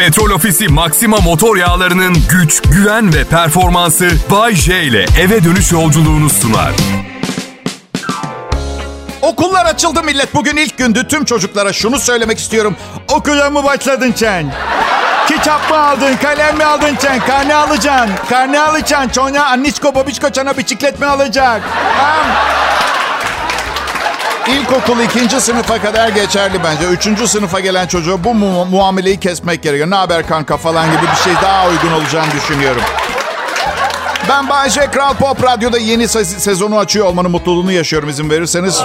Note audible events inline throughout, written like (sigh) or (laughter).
Petrol Ofisi Maxima motor yağlarının güç, güven ve performansı Bay J ile eve dönüş yolculuğunu sunar. Okullar açıldı millet. Bugün ilk gündü. Tüm çocuklara şunu söylemek istiyorum. Okula mı başladın sen? Kitap mı aldın? Kalem mi aldın sen? Karne alacaksın. Karne alacaksın. Sonra annişko babişko sana bisiklet mi alacak? Tamam. İlkokul ikinci sınıfa kadar geçerli bence. Üçüncü sınıfa gelen çocuğa bu mu- muameleyi kesmek gerekiyor. Ne haber kanka falan gibi bir şey daha uygun olacağını düşünüyorum. Ben Bayece Kral Pop Radyo'da yeni se- sezonu açıyor olmanın mutluluğunu yaşıyorum izin verirseniz.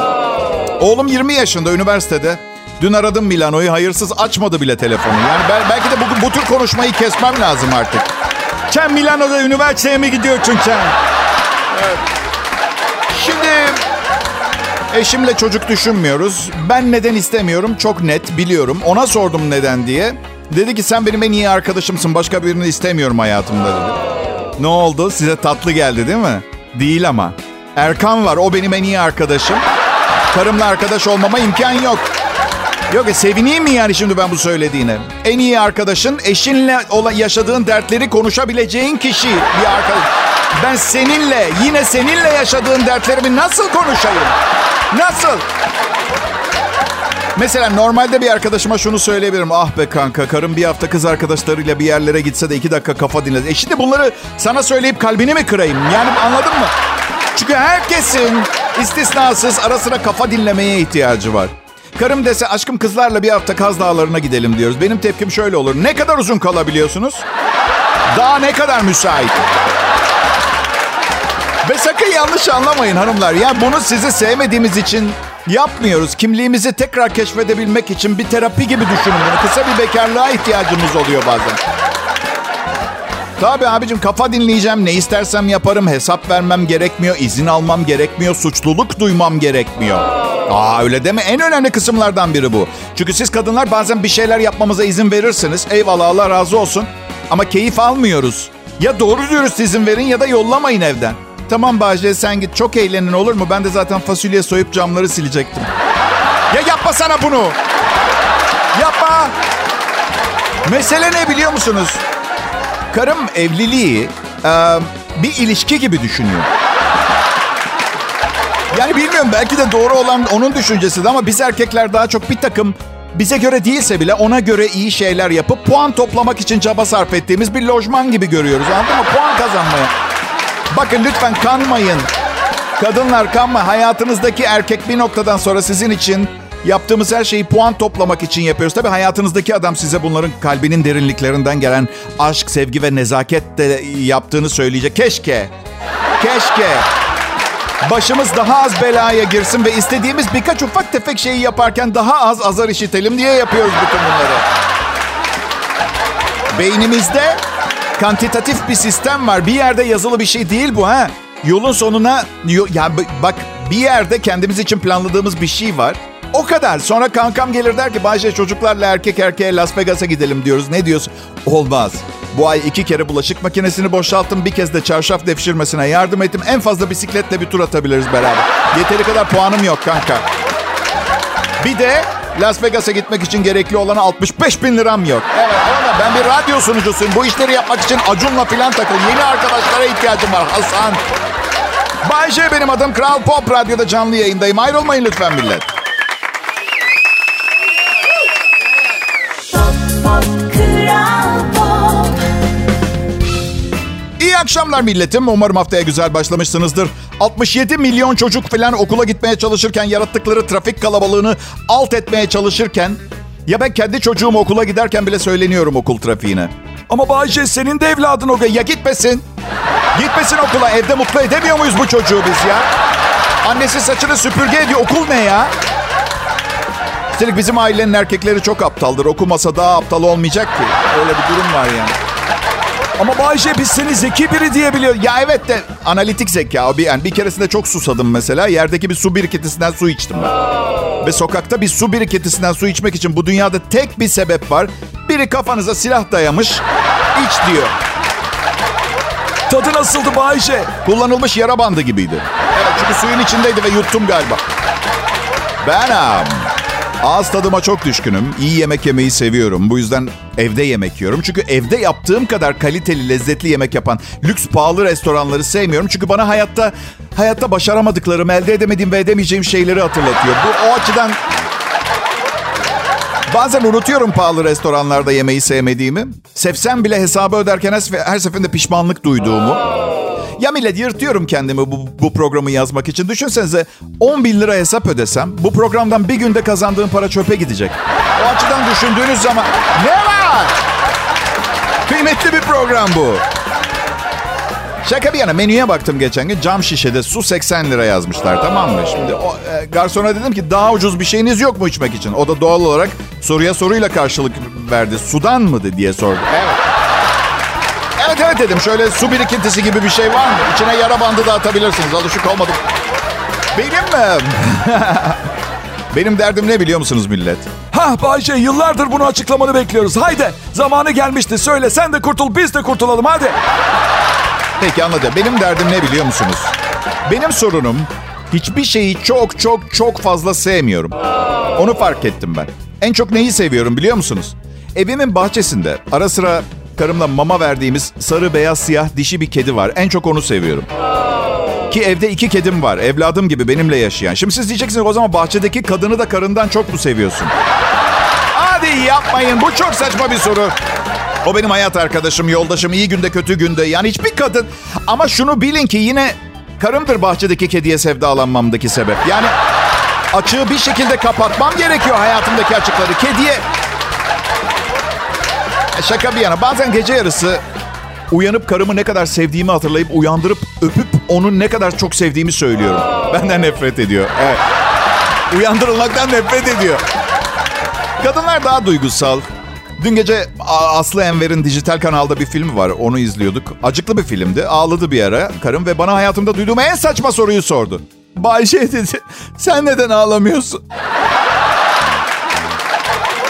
Oğlum 20 yaşında üniversitede. Dün aradım Milano'yu hayırsız açmadı bile telefonu. Yani ben, belki de bugün bu tür konuşmayı kesmem lazım artık. Sen Milano'da üniversiteye mi gidiyorsun sen? Evet. Şimdi eşimle çocuk düşünmüyoruz. Ben neden istemiyorum çok net biliyorum. Ona sordum neden diye. Dedi ki sen benim en iyi arkadaşımsın. Başka birini istemiyorum hayatımda dedi. Ne oldu? Size tatlı geldi değil mi? Değil ama. Erkan var. O benim en iyi arkadaşım. Karımla arkadaş olmama imkan yok. Yok e sevineyim mi yani şimdi ben bu söylediğine? En iyi arkadaşın eşinle olan yaşadığın dertleri konuşabileceğin kişi bir arkadaş. Ben seninle yine seninle yaşadığın dertlerimi nasıl konuşayım? Nasıl? Mesela normalde bir arkadaşıma şunu söyleyebilirim. Ah be kanka karım bir hafta kız arkadaşlarıyla bir yerlere gitse de iki dakika kafa dinlese. E şimdi bunları sana söyleyip kalbini mi kırayım? Yani anladın mı? Çünkü herkesin istisnasız ara sıra kafa dinlemeye ihtiyacı var. Karım dese aşkım kızlarla bir hafta Kaz Dağları'na gidelim diyoruz. Benim tepkim şöyle olur. Ne kadar uzun kalabiliyorsunuz? Daha ne kadar müsait? Ve sakın yanlış anlamayın hanımlar. Ya bunu sizi sevmediğimiz için yapmıyoruz. Kimliğimizi tekrar keşfedebilmek için bir terapi gibi düşünün bunu. Kısa bir bekarlığa ihtiyacımız oluyor bazen. Tabii abicim kafa dinleyeceğim. Ne istersem yaparım. Hesap vermem gerekmiyor. izin almam gerekmiyor. Suçluluk duymam gerekmiyor. Aa öyle deme. En önemli kısımlardan biri bu. Çünkü siz kadınlar bazen bir şeyler yapmamıza izin verirsiniz. Eyvallah Allah razı olsun. Ama keyif almıyoruz. Ya doğru dürüst izin verin ya da yollamayın evden. Tamam Bahçe sen git çok eğlenin olur mu? Ben de zaten fasulye soyup camları silecektim. Ya yapma sana bunu. Yapma. Mesele ne biliyor musunuz? Karım evliliği e, bir ilişki gibi düşünüyor. Yani bilmiyorum belki de doğru olan onun düşüncesidir ama biz erkekler daha çok bir takım bize göre değilse bile ona göre iyi şeyler yapıp puan toplamak için çaba sarf ettiğimiz bir lojman gibi görüyoruz. Anladın mı? Puan kazanmaya. Bakın lütfen kanmayın. Kadınlar kanma. Hayatınızdaki erkek bir noktadan sonra sizin için yaptığımız her şeyi puan toplamak için yapıyoruz. Tabii hayatınızdaki adam size bunların kalbinin derinliklerinden gelen aşk, sevgi ve nezaket de yaptığını söyleyecek. Keşke. Keşke. Başımız daha az belaya girsin ve istediğimiz birkaç ufak tefek şeyi yaparken daha az azar işitelim diye yapıyoruz bütün bunları. Beynimizde kantitatif bir sistem var. Bir yerde yazılı bir şey değil bu ha. Yolun sonuna ya bak bir yerde kendimiz için planladığımız bir şey var. O kadar. Sonra kankam gelir der ki Bayşe çocuklarla erkek erkeğe Las Vegas'a gidelim diyoruz. Ne diyorsun? Olmaz. Bu ay iki kere bulaşık makinesini boşalttım. Bir kez de çarşaf devşirmesine yardım ettim. En fazla bisikletle bir tur atabiliriz beraber. Yeteri kadar puanım yok kanka. Bir de Las Vegas'a gitmek için gerekli olana 65 bin liram yok. Evet ama ben bir radyo sunucusuyum. Bu işleri yapmak için Acun'la filan takıl. Yeni arkadaşlara ihtiyacım var Hasan. Bay J benim adım. Kral Pop Radyo'da canlı yayındayım. Ayrılmayın lütfen millet. Akşamlar milletim. Umarım haftaya güzel başlamışsınızdır. 67 milyon çocuk falan okula gitmeye çalışırken yarattıkları trafik kalabalığını alt etmeye çalışırken ya ben kendi çocuğum okula giderken bile söyleniyorum okul trafiğine. Ama Bayce senin de evladın okula. Ya gitmesin. Gitmesin okula. Evde mutlu edemiyor muyuz bu çocuğu biz ya? Annesi saçını süpürge ediyor. Okul ne ya? Üstelik bizim ailenin erkekleri çok aptaldır. Okumasa daha aptal olmayacak ki. Öyle bir durum var yani. Ama Bayce biz seni zeki biri diyebiliyor. Ya evet de analitik zeka. abi. Yani bir keresinde çok susadım mesela. Yerdeki bir su birikintisinden su içtim ben. Ve sokakta bir su birikintisinden su içmek için bu dünyada tek bir sebep var. Biri kafanıza silah dayamış, iç diyor. Tadı nasıldı Bayce? Kullanılmış yara bandı gibiydi. Evet çünkü suyun içindeydi ve yuttum galiba. Benim. Ağız tadıma çok düşkünüm. İyi yemek yemeyi seviyorum. Bu yüzden evde yemek yiyorum. Çünkü evde yaptığım kadar kaliteli, lezzetli yemek yapan lüks, pahalı restoranları sevmiyorum. Çünkü bana hayatta hayatta başaramadıklarım, elde edemediğim ve edemeyeceğim şeyleri hatırlatıyor. Bu o açıdan Bazen unutuyorum pahalı restoranlarda yemeği sevmediğimi. Sevsem bile hesabı öderken her seferinde pişmanlık duyduğumu. Ya millet yırtıyorum kendimi bu, bu programı yazmak için. Düşünsenize 10 bin lira hesap ödesem bu programdan bir günde kazandığım para çöpe gidecek. O açıdan düşündüğünüz zaman ne var? Kıymetli bir program bu. Şaka bir yana menüye baktım geçen gün. Cam şişede su 80 lira yazmışlar tamam mı? Şimdi o, e, garsona dedim ki daha ucuz bir şeyiniz yok mu içmek için? O da doğal olarak soruya soruyla karşılık verdi. Sudan mı diye sordu. Evet. Evet evet dedim. Şöyle su birikintisi gibi bir şey var mı? İçine yara bandı da atabilirsiniz. Alışık olmadım. Benim mi? (laughs) Benim derdim ne biliyor musunuz millet? Ha Bayce yıllardır bunu açıklamanı bekliyoruz. Haydi zamanı gelmişti. Söyle sen de kurtul biz de kurtulalım hadi. Peki anladım. Benim derdim ne biliyor musunuz? Benim sorunum hiçbir şeyi çok çok çok fazla sevmiyorum. Onu fark ettim ben. En çok neyi seviyorum biliyor musunuz? Evimin bahçesinde ara sıra karımla mama verdiğimiz sarı beyaz siyah dişi bir kedi var. En çok onu seviyorum. Ki evde iki kedim var. Evladım gibi benimle yaşayan. Şimdi siz diyeceksiniz o zaman bahçedeki kadını da karından çok mu seviyorsun? Hadi yapmayın. Bu çok saçma bir soru. O benim hayat arkadaşım, yoldaşım, iyi günde kötü günde. Yani hiçbir kadın... Ama şunu bilin ki yine karımdır bahçedeki kediye sevdalanmamdaki sebep. Yani açığı bir şekilde kapatmam gerekiyor hayatımdaki açıkları. Kediye... Şaka bir yana bazen gece yarısı uyanıp karımı ne kadar sevdiğimi hatırlayıp uyandırıp öpüp onu ne kadar çok sevdiğimi söylüyorum. Benden nefret ediyor. Evet. Uyandırılmaktan nefret ediyor. Kadınlar daha duygusal. Dün gece Aslı Enver'in dijital kanalda bir film var. Onu izliyorduk. Acıklı bir filmdi. Ağladı bir ara karım ve bana hayatımda duyduğum en saçma soruyu sordu. Bayşe dedi, sen neden ağlamıyorsun?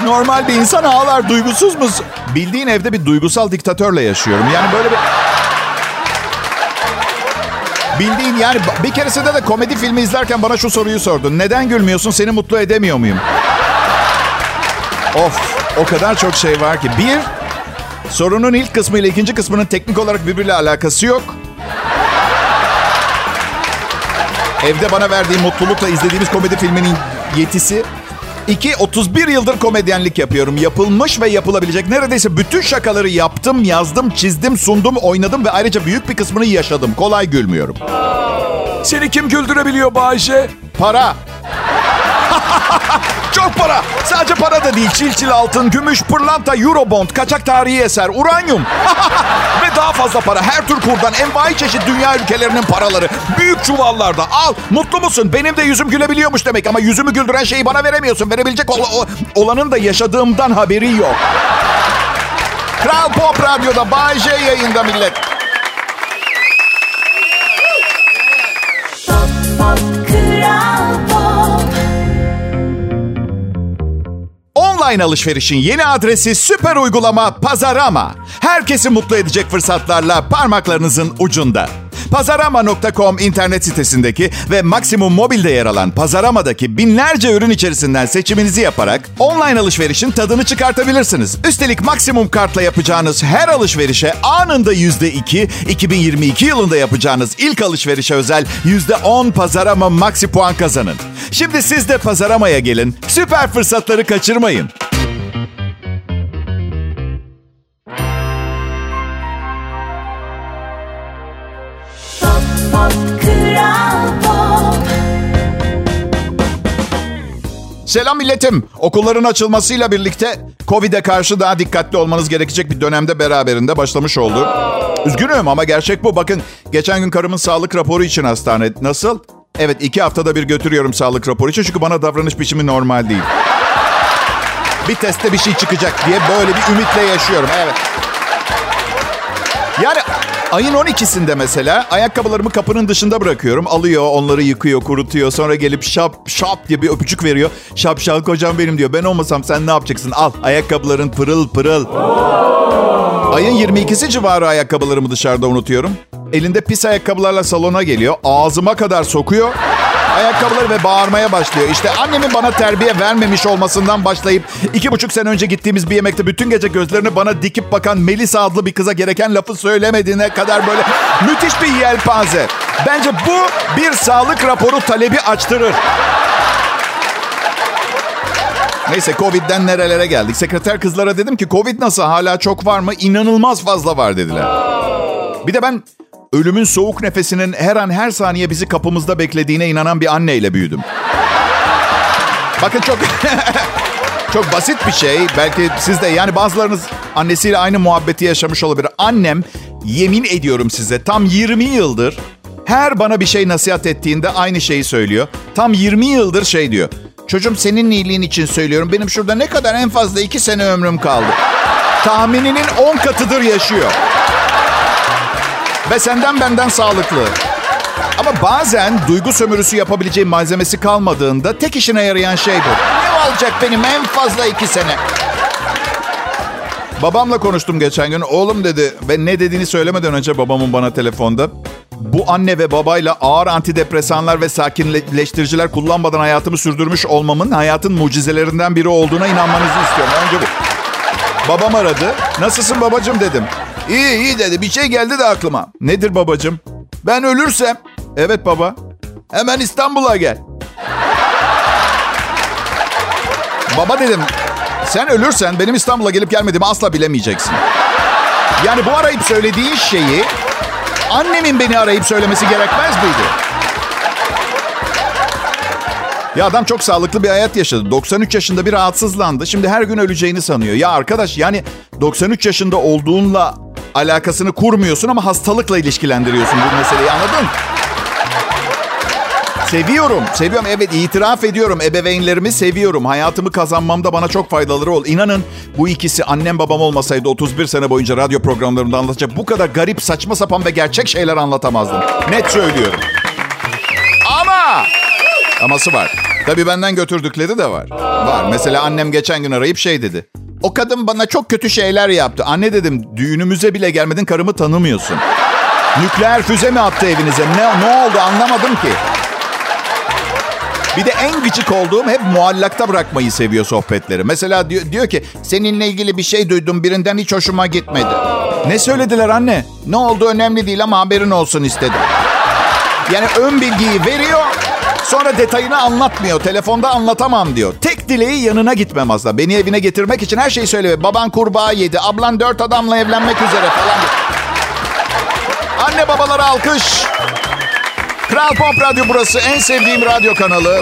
Normal bir insan ağlar, duygusuz musun? Bildiğin evde bir duygusal diktatörle yaşıyorum. Yani böyle bir... Bildiğin yani bir keresinde de komedi filmi izlerken bana şu soruyu sordu. Neden gülmüyorsun? Seni mutlu edemiyor muyum? Of. O kadar çok şey var ki. Bir, sorunun ilk kısmı ile ikinci kısmının teknik olarak birbiriyle alakası yok. Evde bana verdiği mutlulukla izlediğimiz komedi filminin yetisi. İki, 31 yıldır komedyenlik yapıyorum. Yapılmış ve yapılabilecek neredeyse bütün şakaları yaptım, yazdım, çizdim, sundum, oynadım ve ayrıca büyük bir kısmını yaşadım. Kolay gülmüyorum. Seni kim güldürebiliyor Bayşe? Para. Çok para. Sadece para da değil. Çil çil altın, gümüş, pırlanta, eurobond, kaçak tarihi eser, uranyum. (laughs) Ve daha fazla para. Her tür kurdan envai çeşit dünya ülkelerinin paraları. Büyük çuvallarda. Al. Mutlu musun? Benim de yüzüm gülebiliyormuş demek. Ama yüzümü güldüren şeyi bana veremiyorsun. Verebilecek ol- olanın da yaşadığımdan haberi yok. Kral Pop Radyo'da Bay J yayında millet. Online alışverişin yeni adresi süper uygulama Pazarama. Herkesi mutlu edecek fırsatlarla parmaklarınızın ucunda. Pazarama.com internet sitesindeki ve Maksimum Mobil'de yer alan Pazarama'daki binlerce ürün içerisinden seçiminizi yaparak online alışverişin tadını çıkartabilirsiniz. Üstelik Maksimum Kart'la yapacağınız her alışverişe anında %2, 2022 yılında yapacağınız ilk alışverişe özel %10 Pazarama Maxi puan kazanın. Şimdi siz de Pazarama'ya gelin, süper fırsatları kaçırmayın. Selam milletim. Okulların açılmasıyla birlikte Covid'e karşı daha dikkatli olmanız gerekecek bir dönemde beraberinde başlamış oldu. Üzgünüm ama gerçek bu. Bakın geçen gün karımın sağlık raporu için hastane. Nasıl? Evet iki haftada bir götürüyorum sağlık raporu için çünkü bana davranış biçimi normal değil. Bir testte bir şey çıkacak diye böyle bir ümitle yaşıyorum. Evet. Yani ayın 12'sinde mesela ayakkabılarımı kapının dışında bırakıyorum. Alıyor, onları yıkıyor, kurutuyor. Sonra gelip şap şap diye bir öpücük veriyor. Şap şap kocam benim diyor. Ben olmasam sen ne yapacaksın? Al ayakkabıların pırıl pırıl. Ayın 22'si civarı ayakkabılarımı dışarıda unutuyorum. Elinde pis ayakkabılarla salona geliyor. Ağzıma kadar sokuyor. Ayakkabıları ve bağırmaya başlıyor. İşte annemin bana terbiye vermemiş olmasından başlayıp iki buçuk sene önce gittiğimiz bir yemekte bütün gece gözlerini bana dikip bakan Melisa adlı bir kıza gereken lafı söylemediğine kadar böyle müthiş bir yelpaze. Bence bu bir sağlık raporu talebi açtırır. Neyse Covid'den nerelere geldik. Sekreter kızlara dedim ki Covid nasıl hala çok var mı? İnanılmaz fazla var dediler. Bir de ben ölümün soğuk nefesinin her an her saniye bizi kapımızda beklediğine inanan bir anneyle büyüdüm. Bakın çok (laughs) çok basit bir şey. Belki siz de yani bazılarınız annesiyle aynı muhabbeti yaşamış olabilir. Annem yemin ediyorum size tam 20 yıldır her bana bir şey nasihat ettiğinde aynı şeyi söylüyor. Tam 20 yıldır şey diyor. Çocuğum senin iyiliğin için söylüyorum. Benim şurada ne kadar en fazla 2 sene ömrüm kaldı. Tahmininin 10 katıdır yaşıyor. Ve senden benden sağlıklı. Ama bazen duygu sömürüsü yapabileceğim malzemesi kalmadığında tek işine yarayan şey bu. Ne olacak benim en fazla iki sene? Babamla konuştum geçen gün. Oğlum dedi ve ne dediğini söylemeden önce babamın bana telefonda. Bu anne ve babayla ağır antidepresanlar ve sakinleştiriciler kullanmadan hayatımı sürdürmüş olmamın hayatın mucizelerinden biri olduğuna inanmanızı istiyorum. Önce bu. Babam aradı. Nasılsın babacım dedim. İyi iyi dedi. Bir şey geldi de aklıma. Nedir babacım? Ben ölürsem. Evet baba. Hemen İstanbul'a gel. baba dedim. Sen ölürsen benim İstanbul'a gelip gelmediğimi asla bilemeyeceksin. Yani bu arayıp söylediğin şeyi annemin beni arayıp söylemesi gerekmez miydi? Ya adam çok sağlıklı bir hayat yaşadı. 93 yaşında bir rahatsızlandı. Şimdi her gün öleceğini sanıyor. Ya arkadaş yani 93 yaşında olduğunla alakasını kurmuyorsun ama hastalıkla ilişkilendiriyorsun bu meseleyi anladın? Seviyorum, seviyorum. Evet itiraf ediyorum. Ebeveynlerimi seviyorum. Hayatımı kazanmamda bana çok faydaları oldu. İnanın bu ikisi annem babam olmasaydı 31 sene boyunca radyo programlarımda anlatacak bu kadar garip, saçma sapan ve gerçek şeyler anlatamazdım. Net söylüyorum. Ama aması var. Tabii benden götürdükleri de var. Var. Mesela annem geçen gün arayıp şey dedi. O kadın bana çok kötü şeyler yaptı. Anne dedim düğünümüze bile gelmedin karımı tanımıyorsun. Nükleer füze mi attı evinize? Ne, ne oldu anlamadım ki. Bir de en gıcık olduğum hep muallakta bırakmayı seviyor sohbetleri. Mesela diyor, diyor ki seninle ilgili bir şey duydum birinden hiç hoşuma gitmedi. Ne söylediler anne? Ne oldu önemli değil ama haberin olsun istedim. Yani ön bilgiyi veriyor sonra detayını anlatmıyor. Telefonda anlatamam diyor. Tek dileği yanına gitmem aslında. Beni evine getirmek için her şeyi söylüyor. Baban kurbağa yedi, ablan dört adamla evlenmek üzere falan. Anne babalara alkış. Kral Pop Radyo burası. En sevdiğim radyo kanalı.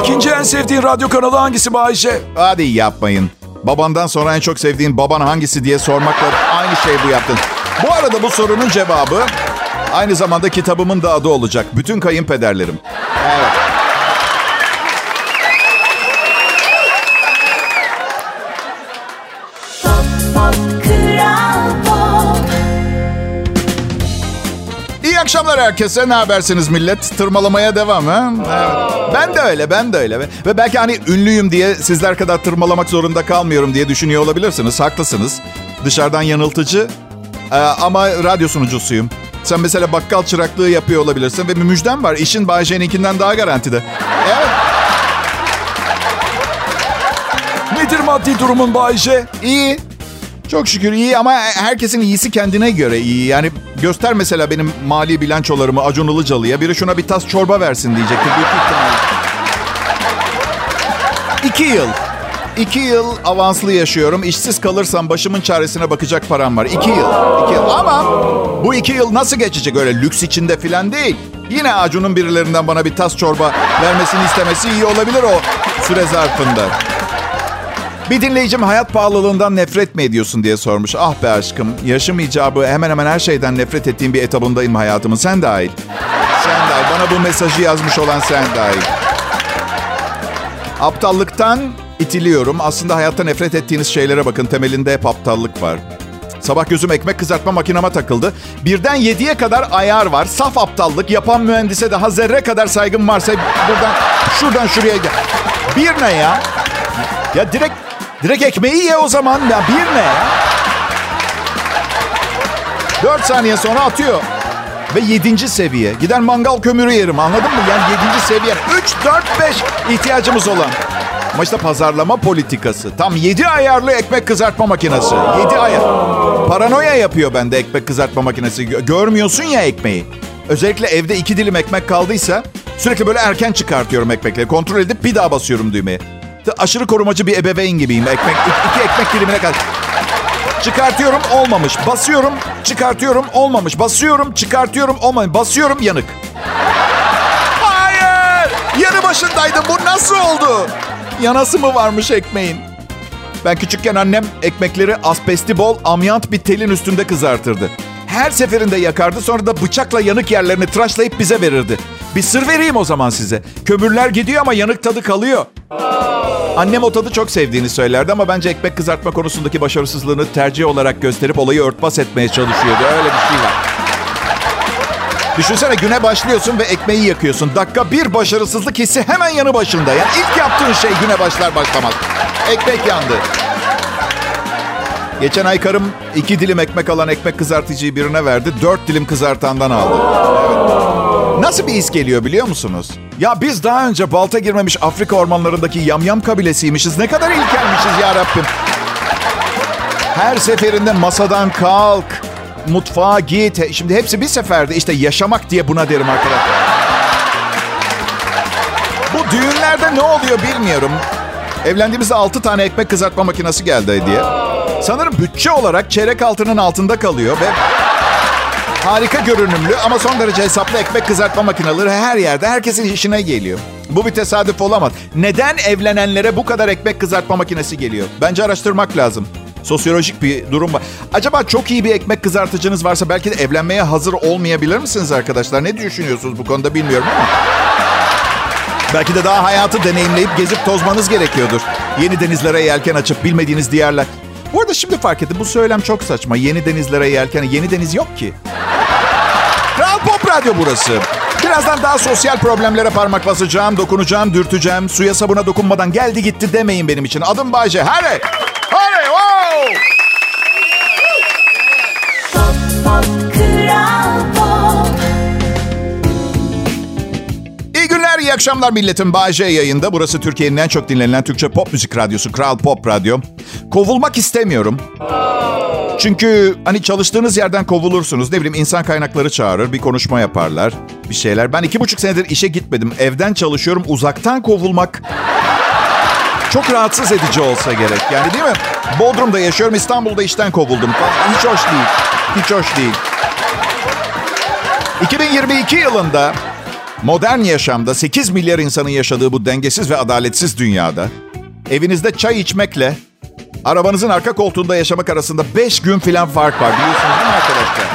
İkinci en sevdiğin radyo kanalı hangisi Bayşe? Hadi yapmayın. Babandan sonra en çok sevdiğin baban hangisi diye sormakla aynı şey bu yaptın. Bu arada bu sorunun cevabı aynı zamanda kitabımın da adı olacak. Bütün kayınpederlerim. Evet. İyi akşamlar herkese. Ne habersiniz millet? Tırmalamaya devam ha? Evet. Ben de öyle, ben de öyle. Ve belki hani ünlüyüm diye sizler kadar tırmalamak zorunda kalmıyorum diye düşünüyor olabilirsiniz. Haklısınız. Dışarıdan yanıltıcı ee, ama radyo sunucusuyum. Sen mesela bakkal çıraklığı yapıyor olabilirsin ve bir müjdem var. İşin Bayce'ninkinden daha garantide. Evet. Nedir maddi durumun Bayşe? İyi. Çok şükür iyi ama herkesin iyisi kendine göre iyi. Yani göster mesela benim mali bilançolarımı Acun Ilıcalı'ya. Biri şuna bir tas çorba versin diyecektir büyük ihtimalle. İki yıl. İki yıl avanslı yaşıyorum. İşsiz kalırsam başımın çaresine bakacak param var. İki yıl. İki yıl. Ama bu iki yıl nasıl geçecek? Öyle lüks içinde falan değil. Yine Acun'un birilerinden bana bir tas çorba vermesini istemesi iyi olabilir o süre zarfında. Bir dinleyicim hayat pahalılığından nefret mi ediyorsun diye sormuş. Ah be aşkım yaşım icabı hemen hemen her şeyden nefret ettiğim bir etabındayım hayatımın. Sen dahil. Sen dahil. Bana bu mesajı yazmış olan sen dahil. Aptallıktan itiliyorum. Aslında hayatta nefret ettiğiniz şeylere bakın. Temelinde hep aptallık var. Sabah gözüm ekmek kızartma makinama takıldı. Birden yediye kadar ayar var. Saf aptallık. Yapan mühendise daha zerre kadar saygım varsa buradan şuradan şuraya gel. Bir ne ya? Ya direkt direkt ekmeği ye o zaman. Ya bir ne ya? Dört saniye sonra atıyor. Ve yedinci seviye. Gider mangal kömürü yerim anladın mı? Yani yedinci seviye. Üç, dört, beş ihtiyacımız olan. Ama işte pazarlama politikası. Tam yedi ayarlı ekmek kızartma makinesi. Yedi ayar. Paranoya yapıyor bende ekmek kızartma makinesi. Görmüyorsun ya ekmeği. Özellikle evde iki dilim ekmek kaldıysa sürekli böyle erken çıkartıyorum ekmekleri. Kontrol edip bir daha basıyorum düğmeye. Aşırı korumacı bir ebeveyn gibiyim. Ekmek, iki ekmek dilimine kadar. Çıkartıyorum olmamış. Basıyorum çıkartıyorum olmamış. Basıyorum çıkartıyorum olmamış. Basıyorum yanık. Hayır! Yanı başındaydım. Bu nasıl oldu? Yanası mı varmış ekmeğin? Ben küçükken annem ekmekleri asbesti bol amyant bir telin üstünde kızartırdı. Her seferinde yakardı sonra da bıçakla yanık yerlerini tıraşlayıp bize verirdi. Bir sır vereyim o zaman size. Kömürler gidiyor ama yanık tadı kalıyor. Annem o tadı çok sevdiğini söylerdi ama bence ekmek kızartma konusundaki başarısızlığını tercih olarak gösterip olayı örtbas etmeye çalışıyordu. Öyle bir şey var. Düşünsene güne başlıyorsun ve ekmeği yakıyorsun. Dakika bir başarısızlık hissi hemen yanı başında. Yani ilk yaptığın şey güne başlar başlamaz. Ekmek yandı. Geçen ay karım iki dilim ekmek alan ekmek kızartıcıyı birine verdi. Dört dilim kızartandan aldı. Evet. Nasıl bir his geliyor biliyor musunuz? Ya biz daha önce balta girmemiş Afrika ormanlarındaki yamyam kabilesiymişiz. Ne kadar ilkelmişiz ya Rabbim. Her seferinde masadan kalk, mutfağa git. Şimdi hepsi bir seferde. İşte yaşamak diye buna derim arkadaşlar. Bu düğünlerde ne oluyor bilmiyorum. Evlendiğimizde 6 tane ekmek kızartma makinesi geldi diye. Sanırım bütçe olarak çeyrek altının altında kalıyor ve harika görünümlü ama son derece hesaplı ekmek kızartma makineleri her yerde herkesin işine geliyor. Bu bir tesadüf olamaz. Neden evlenenlere bu kadar ekmek kızartma makinesi geliyor? Bence araştırmak lazım. Sosyolojik bir durum var. Acaba çok iyi bir ekmek kızartıcınız varsa belki de evlenmeye hazır olmayabilir misiniz arkadaşlar? Ne düşünüyorsunuz bu konuda bilmiyorum ama. Belki de daha hayatı deneyimleyip gezip tozmanız gerekiyordur. Yeni denizlere yelken açıp bilmediğiniz diyarlar. Bu arada şimdi fark ettim bu söylem çok saçma. Yeni denizlere yelken, yeni deniz yok ki. Kral Pop Radyo burası. Birazdan daha sosyal problemlere parmak basacağım, dokunacağım, dürteceğim. Suya sabuna dokunmadan geldi gitti demeyin benim için. Adım Bayce. Hadi! Hadi! Wow! İyi günler, iyi akşamlar milletim. Bayce yayında. Burası Türkiye'nin en çok dinlenilen Türkçe pop müzik radyosu. Kral Pop Radyo. Kovulmak istemiyorum. Çünkü hani çalıştığınız yerden kovulursunuz. Ne bileyim insan kaynakları çağırır, bir konuşma yaparlar, bir şeyler. Ben iki buçuk senedir işe gitmedim. Evden çalışıyorum. Uzaktan kovulmak çok rahatsız edici olsa gerek. Yani değil mi? Bodrum'da yaşıyorum, İstanbul'da işten kovuldum. Hiç hoş değil. Hiç hoş değil. 2022 yılında modern yaşamda 8 milyar insanın yaşadığı bu dengesiz ve adaletsiz dünyada evinizde çay içmekle arabanızın arka koltuğunda yaşamak arasında 5 gün filan fark var. Biliyorsunuz değil mi arkadaşlar?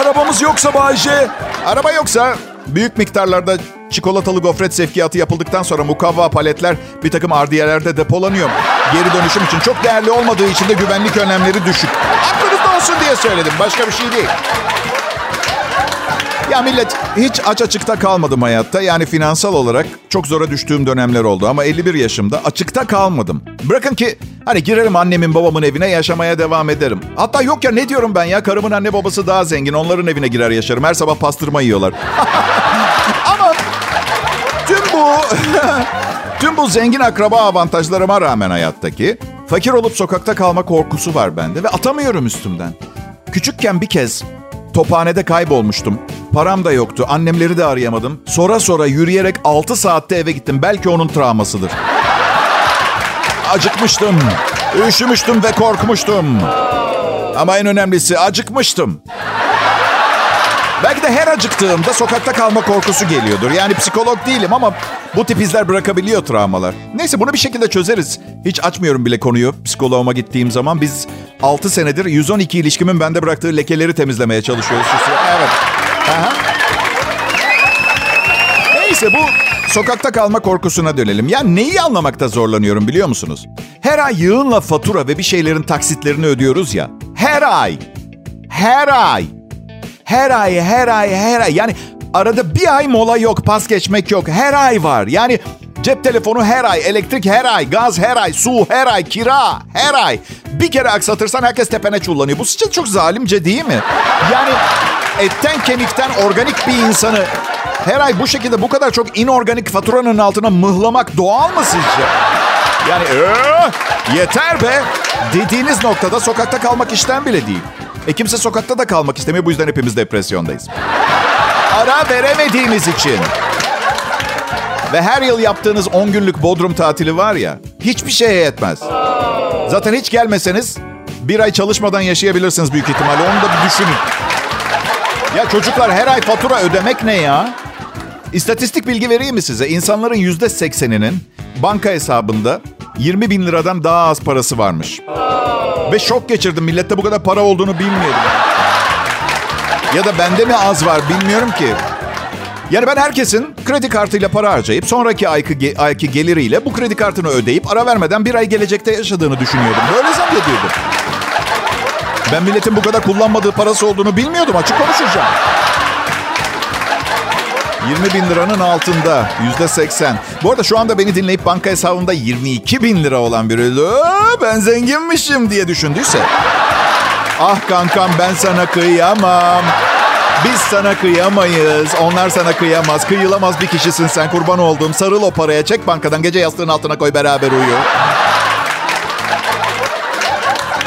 Arabamız yoksa Bayce. Araba yoksa büyük miktarlarda çikolatalı gofret sevkiyatı yapıldıktan sonra mukavva paletler bir takım ardiyelerde depolanıyor. Geri dönüşüm için çok değerli olmadığı için de güvenlik önlemleri düşük. Aklınızda olsun diye söyledim. Başka bir şey değil. Ya millet hiç aç açıkta kalmadım hayatta. Yani finansal olarak çok zora düştüğüm dönemler oldu. Ama 51 yaşımda açıkta kalmadım. Bırakın ki hani girerim annemin babamın evine yaşamaya devam ederim. Hatta yok ya ne diyorum ben ya karımın anne babası daha zengin. Onların evine girer yaşarım. Her sabah pastırma yiyorlar. (laughs) Ama tüm bu (laughs) tüm bu zengin akraba avantajlarıma rağmen hayattaki fakir olup sokakta kalma korkusu var bende ve atamıyorum üstümden. Küçükken bir kez tophanede kaybolmuştum. Param da yoktu. Annemleri de arayamadım. Sonra sonra yürüyerek 6 saatte eve gittim. Belki onun travmasıdır. Acıkmıştım. Üşümüştüm ve korkmuştum. Ama en önemlisi acıkmıştım. Belki de her acıktığımda sokakta kalma korkusu geliyordur. Yani psikolog değilim ama bu tip izler bırakabiliyor travmalar. Neyse bunu bir şekilde çözeriz. Hiç açmıyorum bile konuyu psikoloğuma gittiğim zaman. Biz 6 senedir 112 ilişkimin bende bıraktığı lekeleri temizlemeye çalışıyoruz. Evet. Aha. Neyse bu sokakta kalma korkusuna dönelim. Ya neyi anlamakta zorlanıyorum biliyor musunuz? Her ay yığınla fatura ve bir şeylerin taksitlerini ödüyoruz ya. Her ay. Her ay. Her ay, her ay, her ay. Yani arada bir ay mola yok, pas geçmek yok. Her ay var. Yani cep telefonu her ay, elektrik her ay, gaz her ay, su her ay, kira her ay. Bir kere aksatırsan herkes tepene çullanıyor. Bu sizce çok zalimce değil mi? Yani etten kemikten organik bir insanı her ay bu şekilde bu kadar çok inorganik faturanın altına mıhlamak doğal mı sizce? Yani ee, yeter be. Dediğiniz noktada sokakta kalmak işten bile değil. E kimse sokakta da kalmak istemiyor. Bu yüzden hepimiz depresyondayız. Ara veremediğimiz için. Ve her yıl yaptığınız 10 günlük Bodrum tatili var ya, hiçbir şeye yetmez. Zaten hiç gelmeseniz bir ay çalışmadan yaşayabilirsiniz büyük ihtimalle. Onu da bir düşünün. Ya çocuklar her ay fatura ödemek ne ya? İstatistik bilgi vereyim mi size? İnsanların yüzde sekseninin banka hesabında 20 bin liradan daha az parası varmış. Ve şok geçirdim. Millette bu kadar para olduğunu bilmiyordum. Ya da bende mi az var bilmiyorum ki. Yani ben herkesin kredi kartıyla para harcayıp sonraki ayki, ayki geliriyle bu kredi kartını ödeyip ara vermeden bir ay gelecekte yaşadığını düşünüyordum. Böyle zannediyordum. Ben milletin bu kadar kullanmadığı parası olduğunu bilmiyordum. Açık konuşacağım. 20 bin liranın altında. Yüzde 80. Bu arada şu anda beni dinleyip banka hesabında 22 bin lira olan biri ben zenginmişim diye düşündüyse. Ah kankam ben sana kıyamam. Biz sana kıyamayız. Onlar sana kıyamaz. Kıyılamaz bir kişisin sen kurban olduğum. Sarıl o paraya. Çek bankadan gece yastığın altına koy beraber uyu.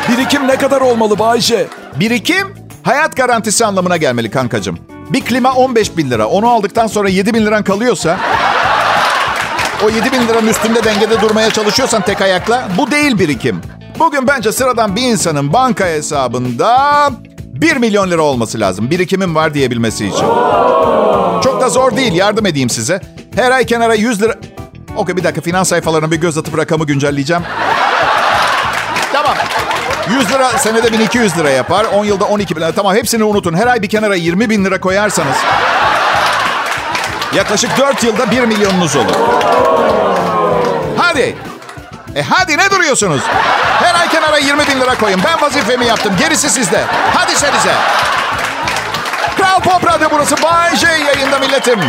Birikim ne kadar olmalı Bayce? Birikim hayat garantisi anlamına gelmeli kankacığım. Bir klima 15 bin lira. Onu aldıktan sonra 7 bin liran kalıyorsa... O 7 bin liranın üstünde dengede durmaya çalışıyorsan tek ayakla bu değil birikim. Bugün bence sıradan bir insanın banka hesabında 1 milyon lira olması lazım. Birikimim var diyebilmesi için. Çok da zor değil. Yardım edeyim size. Her ay kenara 100 lira... Okey bir dakika finans sayfalarına bir göz atıp rakamı güncelleyeceğim. tamam. 100 lira senede 1200 lira yapar. 10 yılda 12 bin lira. Tamam hepsini unutun. Her ay bir kenara 20 bin lira koyarsanız... Yaklaşık 4 yılda 1 milyonunuz olur. Hadi. E hadi ne duruyorsunuz? Kenara 20 bin lira koyun. Ben vazifemi yaptım. Gerisi sizde. Hadi senize. Kral Pop Radyo burası. Bay J yayında milletim.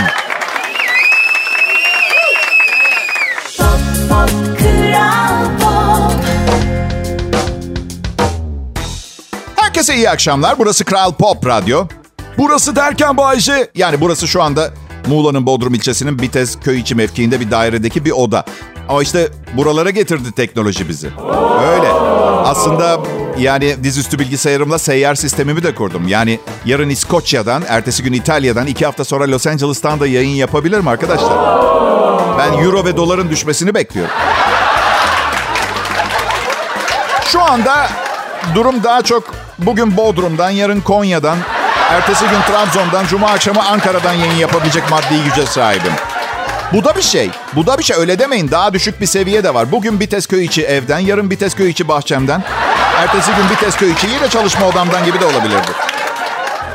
Pop, pop, Kral Pop. Herkese iyi akşamlar. Burası Kral Pop Radyo. Burası derken Bayce. Yani burası şu anda Muğla'nın Bodrum ilçesinin Bites köy içi mevkiinde bir dairedeki bir oda. Ama işte buralara getirdi teknoloji bizi. Öyle. Aslında yani dizüstü bilgisayarımla seyyar sistemimi de kurdum. Yani yarın İskoçya'dan, ertesi gün İtalya'dan, iki hafta sonra Los Angeles'tan da yayın yapabilirim arkadaşlar. Ben euro ve doların düşmesini bekliyorum. Şu anda durum daha çok bugün Bodrum'dan, yarın Konya'dan, ertesi gün Trabzon'dan, cuma akşamı Ankara'dan yayın yapabilecek maddi güce sahibim. Bu da bir şey. Bu da bir şey. Öyle demeyin. Daha düşük bir seviye de var. Bugün Bitesköy içi evden, yarın Bitesköy içi bahçemden. Ertesi gün Bitesköy içi yine çalışma odamdan gibi de olabilirdi.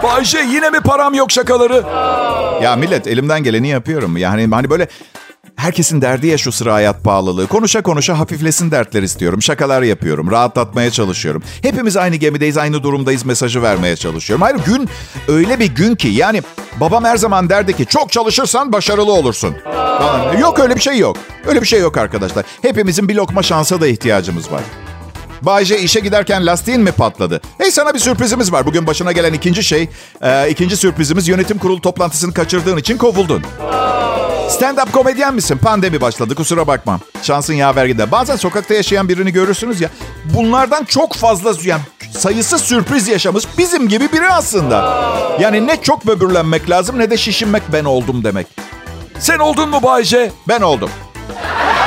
Bayce yine mi param yok şakaları? Ya millet elimden geleni yapıyorum. Yani hani böyle herkesin derdi ya şu sıra hayat pahalılığı. Konuşa konuşa hafiflesin dertler istiyorum. Şakalar yapıyorum. Rahatlatmaya çalışıyorum. Hepimiz aynı gemideyiz, aynı durumdayız mesajı vermeye çalışıyorum. Hayır gün öyle bir gün ki yani babam her zaman derdi ki çok çalışırsan başarılı olursun. Yok öyle bir şey yok. Öyle bir şey yok arkadaşlar. Hepimizin bir lokma şansa da ihtiyacımız var. Bayce işe giderken lastiğin mi patladı? Hey sana bir sürprizimiz var. Bugün başına gelen ikinci şey, e, ikinci sürprizimiz yönetim kurulu toplantısını kaçırdığın için kovuldun. Stand-up komedyen misin? Pandemi başladı kusura bakma. Şansın yaver gider. Bazen sokakta yaşayan birini görürsünüz ya. Bunlardan çok fazla yani sayısı sürpriz yaşamış bizim gibi biri aslında. Yani ne çok böbürlenmek lazım ne de şişinmek ben oldum demek. Sen oldun mu Bayce? Ben oldum.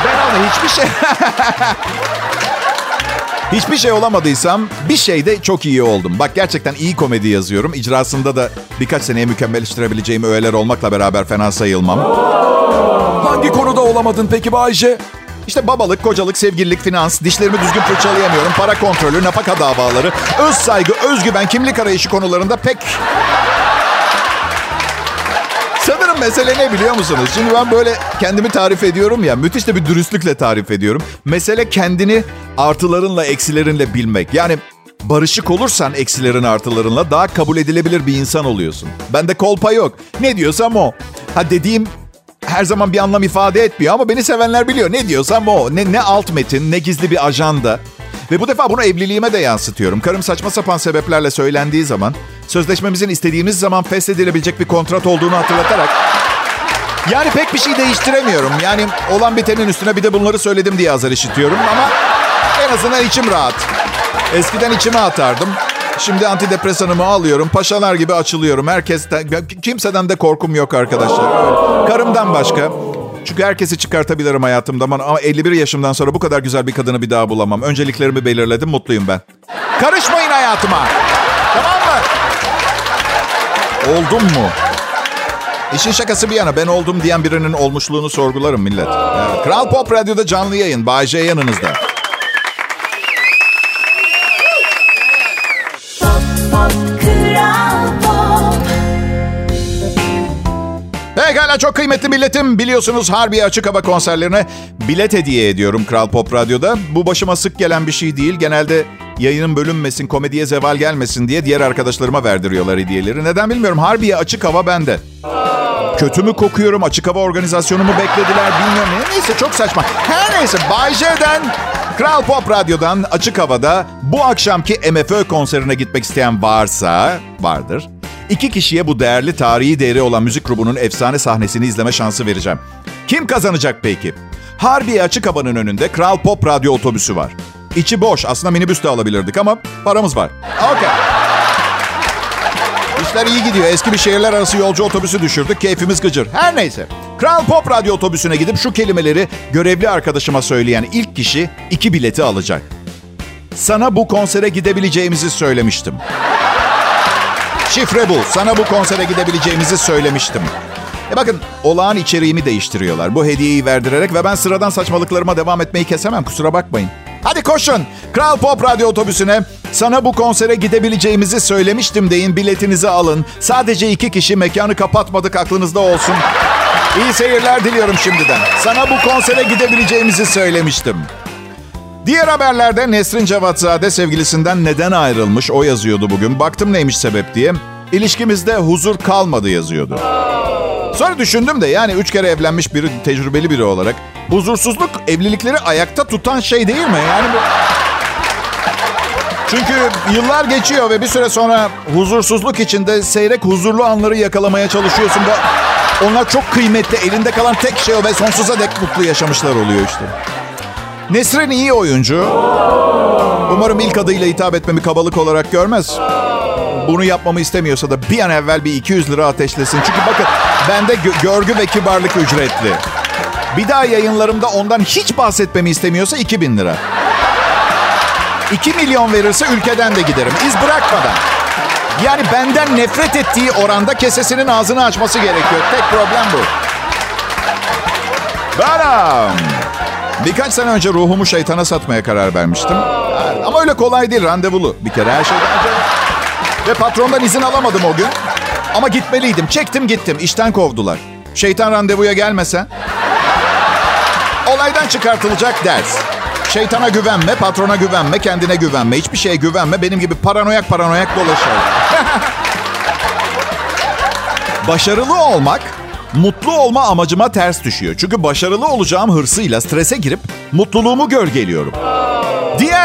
Ben oldum. Hiçbir şey... (laughs) Hiçbir şey olamadıysam bir şeyde çok iyi oldum. Bak gerçekten iyi komedi yazıyorum. İcrasında da birkaç seneye mükemmelleştirebileceğim öğeler olmakla beraber fena sayılmam. Hangi konuda olamadın peki Bayce? İşte babalık, kocalık, sevgililik, finans, dişlerimi düzgün fırçalayamıyorum, para kontrolü, nafaka davaları, öz saygı, özgüven, kimlik arayışı konularında pek... Mesele ne biliyor musunuz? Şimdi ben böyle kendimi tarif ediyorum ya, müthiş de bir dürüstlükle tarif ediyorum. Mesele kendini artılarınla, eksilerinle bilmek. Yani barışık olursan eksilerin artılarınla daha kabul edilebilir bir insan oluyorsun. Bende kolpa yok. Ne diyorsam o. Ha dediğim her zaman bir anlam ifade etmiyor ama beni sevenler biliyor. Ne diyorsam o. Ne, ne alt metin, ne gizli bir ajanda. Ve bu defa bunu evliliğime de yansıtıyorum. Karım saçma sapan sebeplerle söylendiği zaman sözleşmemizin istediğimiz zaman feshedilebilecek bir kontrat olduğunu hatırlatarak yani pek bir şey değiştiremiyorum. Yani olan bitenin üstüne bir de bunları söyledim diye azar işitiyorum ama en azından içim rahat. Eskiden içime atardım. Şimdi antidepresanımı alıyorum. Paşalar gibi açılıyorum. Herkesten, kimseden de korkum yok arkadaşlar. Karımdan başka. Çünkü herkesi çıkartabilirim hayatımdan ama 51 yaşımdan sonra bu kadar güzel bir kadını bir daha bulamam. Önceliklerimi belirledim, mutluyum ben. Karışmayın hayatıma. Tamam mı? Oldum mu? İşin şakası bir yana ben oldum diyen birinin olmuşluğunu sorgularım millet. Evet. Kral Pop Radyo'da canlı yayın. Bay J yanınızda. Pop pop Pekala çok kıymetli milletim. Biliyorsunuz Harbiye Açık Hava konserlerine bilet hediye ediyorum Kral Pop Radyo'da. Bu başıma sık gelen bir şey değil. Genelde yayının bölünmesin, komediye zeval gelmesin diye diğer arkadaşlarıma verdiriyorlar hediyeleri. Neden bilmiyorum. Harbiye Açık Hava bende. Kötü mü kokuyorum? Açık hava organizasyonumu beklediler bilmiyorum. Ne- Neyse çok saçma. Her neyse Bay J'den Kral Pop Radyo'dan açık havada bu akşamki MFÖ konserine gitmek isteyen varsa vardır. İki kişiye bu değerli tarihi değeri olan müzik grubunun efsane sahnesini izleme şansı vereceğim. Kim kazanacak peki? Harbiye açık havanın önünde Kral Pop Radyo otobüsü var. İçi boş. Aslında minibüs de alabilirdik ama paramız var. Okey. İşler iyi gidiyor. Eski bir şehirler arası yolcu otobüsü düşürdük. Keyfimiz gıcır. Her neyse. Kral Pop Radyo otobüsüne gidip şu kelimeleri görevli arkadaşıma söyleyen ilk kişi iki bileti alacak. Sana bu konsere gidebileceğimizi söylemiştim. Şifre bu. Sana bu konsere gidebileceğimizi söylemiştim. E bakın olağan içeriğimi değiştiriyorlar. Bu hediyeyi verdirerek ve ben sıradan saçmalıklarıma devam etmeyi kesemem. Kusura bakmayın. Hadi koşun. Kral Pop Radyo otobüsüne sana bu konsere gidebileceğimizi söylemiştim deyin. Biletinizi alın. Sadece iki kişi mekanı kapatmadık aklınızda olsun. İyi seyirler diliyorum şimdiden. Sana bu konsere gidebileceğimizi söylemiştim. Diğer haberlerde Nesrin Cevatzade sevgilisinden neden ayrılmış o yazıyordu bugün. Baktım neymiş sebep diye. İlişkimizde huzur kalmadı yazıyordu. Sonra düşündüm de yani üç kere evlenmiş biri, tecrübeli biri olarak huzursuzluk evlilikleri ayakta tutan şey değil mi? Yani bu... Çünkü yıllar geçiyor ve bir süre sonra huzursuzluk içinde seyrek huzurlu anları yakalamaya çalışıyorsun. Ve onlar çok kıymetli. Elinde kalan tek şey o ve sonsuza dek mutlu yaşamışlar oluyor işte. Nesrin iyi oyuncu. Umarım ilk adıyla hitap etmemi kabalık olarak görmez. Bunu yapmamı istemiyorsa da bir an evvel bir 200 lira ateşlesin. Çünkü bakın bende gö- görgü ve kibarlık ücretli. Bir daha yayınlarımda ondan hiç bahsetmemi istemiyorsa 2000 lira. 2 milyon verirse ülkeden de giderim. İz bırakmadan. Yani benden nefret ettiği oranda kesesinin ağzını açması gerekiyor. Tek problem bu. Benim. Birkaç sene önce ruhumu şeytana satmaya karar vermiştim. Ama öyle kolay değil randevulu. Bir kere her şeyden önce. Ve patrondan izin alamadım o gün. Ama gitmeliydim. Çektim gittim. İşten kovdular. Şeytan randevuya gelmesen. Olaydan çıkartılacak ders. Şeytana güvenme, patrona güvenme, kendine güvenme. Hiçbir şeye güvenme. Benim gibi paranoyak paranoyak dolaşıyor. (laughs) Başarılı olmak mutlu olma amacıma ters düşüyor. Çünkü başarılı olacağım hırsıyla strese girip mutluluğumu gölgeliyorum.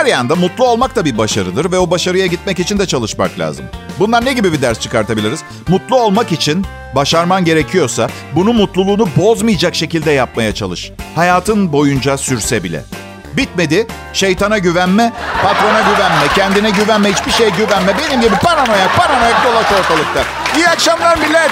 Diğer yanda mutlu olmak da bir başarıdır ve o başarıya gitmek için de çalışmak lazım. Bundan ne gibi bir ders çıkartabiliriz? Mutlu olmak için başarman gerekiyorsa bunu mutluluğunu bozmayacak şekilde yapmaya çalış. Hayatın boyunca sürse bile. Bitmedi. Şeytana güvenme, patrona güvenme, kendine güvenme, hiçbir şeye güvenme. Benim gibi paranoyak, paranoyak dolaş ortalıkta. İyi akşamlar millet.